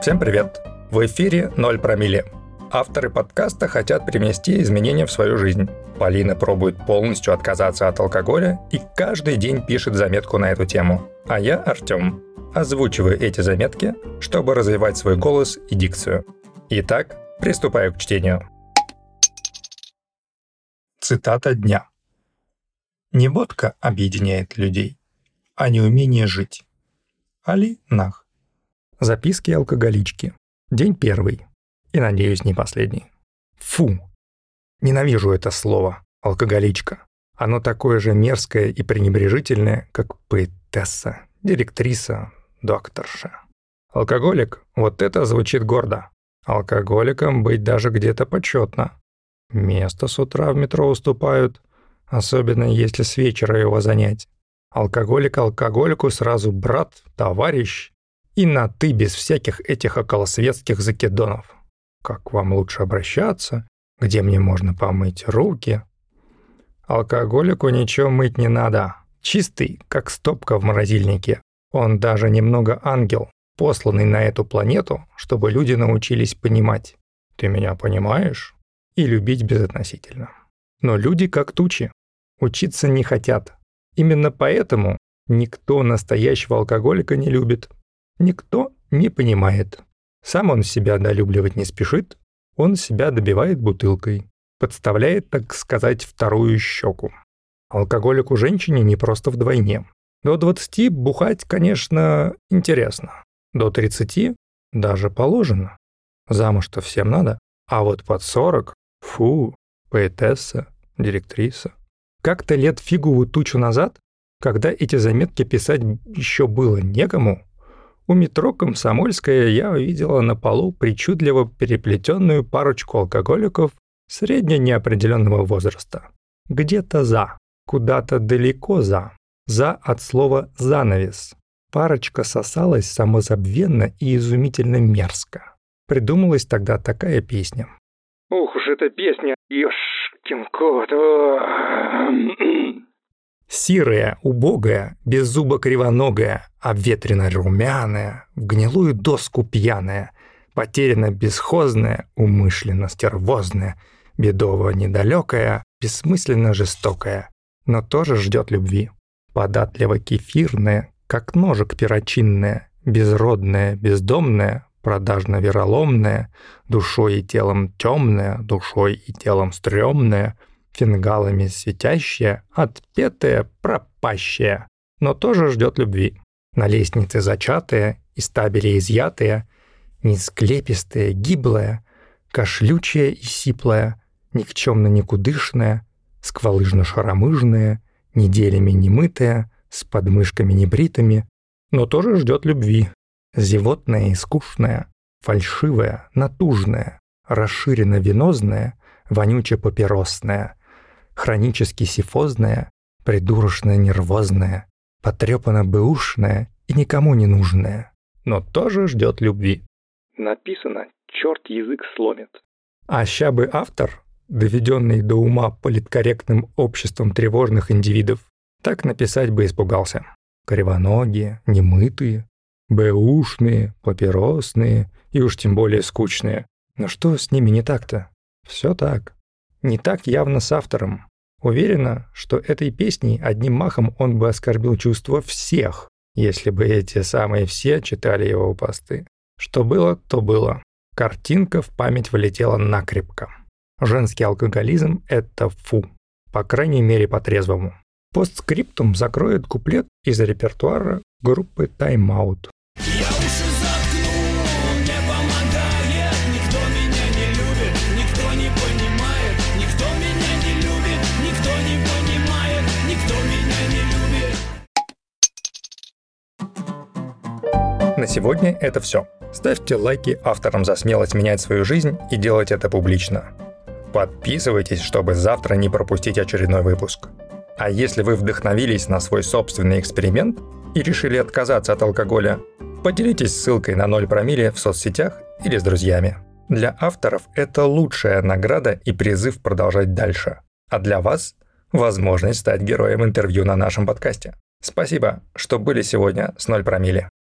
Всем привет! В эфире «Ноль промилле». Авторы подкаста хотят привнести изменения в свою жизнь. Полина пробует полностью отказаться от алкоголя и каждый день пишет заметку на эту тему. А я, Артем, озвучиваю эти заметки, чтобы развивать свой голос и дикцию. Итак, приступаю к чтению. Цитата дня. Не водка объединяет людей, а неумение жить. Али Нах. Записки алкоголички. День первый. И, надеюсь, не последний. Фу. Ненавижу это слово «алкоголичка». Оно такое же мерзкое и пренебрежительное, как поэтесса, директриса, докторша. Алкоголик – вот это звучит гордо. Алкоголиком быть даже где-то почетно. Место с утра в метро уступают, особенно если с вечера его занять. Алкоголик алкоголику сразу брат, товарищ и на «ты» без всяких этих околосветских закидонов. Как вам лучше обращаться? Где мне можно помыть руки? Алкоголику ничего мыть не надо. Чистый, как стопка в морозильнике. Он даже немного ангел, посланный на эту планету, чтобы люди научились понимать. Ты меня понимаешь? И любить безотносительно. Но люди как тучи. Учиться не хотят. Именно поэтому никто настоящего алкоголика не любит никто не понимает. Сам он себя долюбливать не спешит, он себя добивает бутылкой, подставляет, так сказать, вторую щеку. Алкоголику женщине не просто вдвойне. До 20 бухать, конечно, интересно. До 30 даже положено. Замуж-то всем надо. А вот под 40 – фу, поэтесса, директриса. Как-то лет фиговую тучу назад, когда эти заметки писать еще было некому, у метро «Комсомольская» я увидела на полу причудливо переплетенную парочку алкоголиков средне неопределенного возраста. Где-то за, куда-то далеко за. За от слова «занавес». Парочка сосалась самозабвенно и изумительно мерзко. Придумалась тогда такая песня. Ух уж эта песня, ёшкин кот. Сирая, убогая, без зуба кривоногая, обветренно румяная, в гнилую доску пьяная, потеряна бесхозная, умышленно стервозная, бедово недалекая, бессмысленно жестокая, но тоже ждет любви. Податливо кефирная, как ножик перочинная, безродная, бездомная, продажно вероломная, душой и телом темная, душой и телом стрёмная — фингалами светящая, отпетая, пропащая, но тоже ждет любви. На лестнице зачатая, из табеля изъятая, несклепистая, гиблая, кошлючая и сиплая, никчемно-никудышная, сквалыжно-шаромыжная, неделями немытая, с подмышками небритыми, но тоже ждет любви. Зевотная и скучная, фальшивая, натужная, расширенно-венозная, вонюче-папиросная, хронически сифозная, придурочно-нервозная, потрепанно-бэушная и никому не нужная, но тоже ждет любви. Написано «Черт язык сломит». А ща бы автор, доведенный до ума политкорректным обществом тревожных индивидов, так написать бы испугался. Кривоногие, немытые, бэушные, папиросные и уж тем более скучные. Но что с ними не так-то? Все так. Не так явно с автором. Уверена, что этой песней одним махом он бы оскорбил чувства всех, если бы эти самые все читали его посты. Что было, то было. Картинка в память вылетела накрепко. Женский алкоголизм — это фу. По крайней мере, по-трезвому. Постскриптум закроет куплет из репертуара группы Time На сегодня это все. Ставьте лайки авторам за смелость менять свою жизнь и делать это публично. Подписывайтесь, чтобы завтра не пропустить очередной выпуск. А если вы вдохновились на свой собственный эксперимент и решили отказаться от алкоголя, поделитесь ссылкой на 0 промилле в соцсетях или с друзьями. Для авторов это лучшая награда и призыв продолжать дальше. А для вас – возможность стать героем интервью на нашем подкасте. Спасибо, что были сегодня с 0 промилле.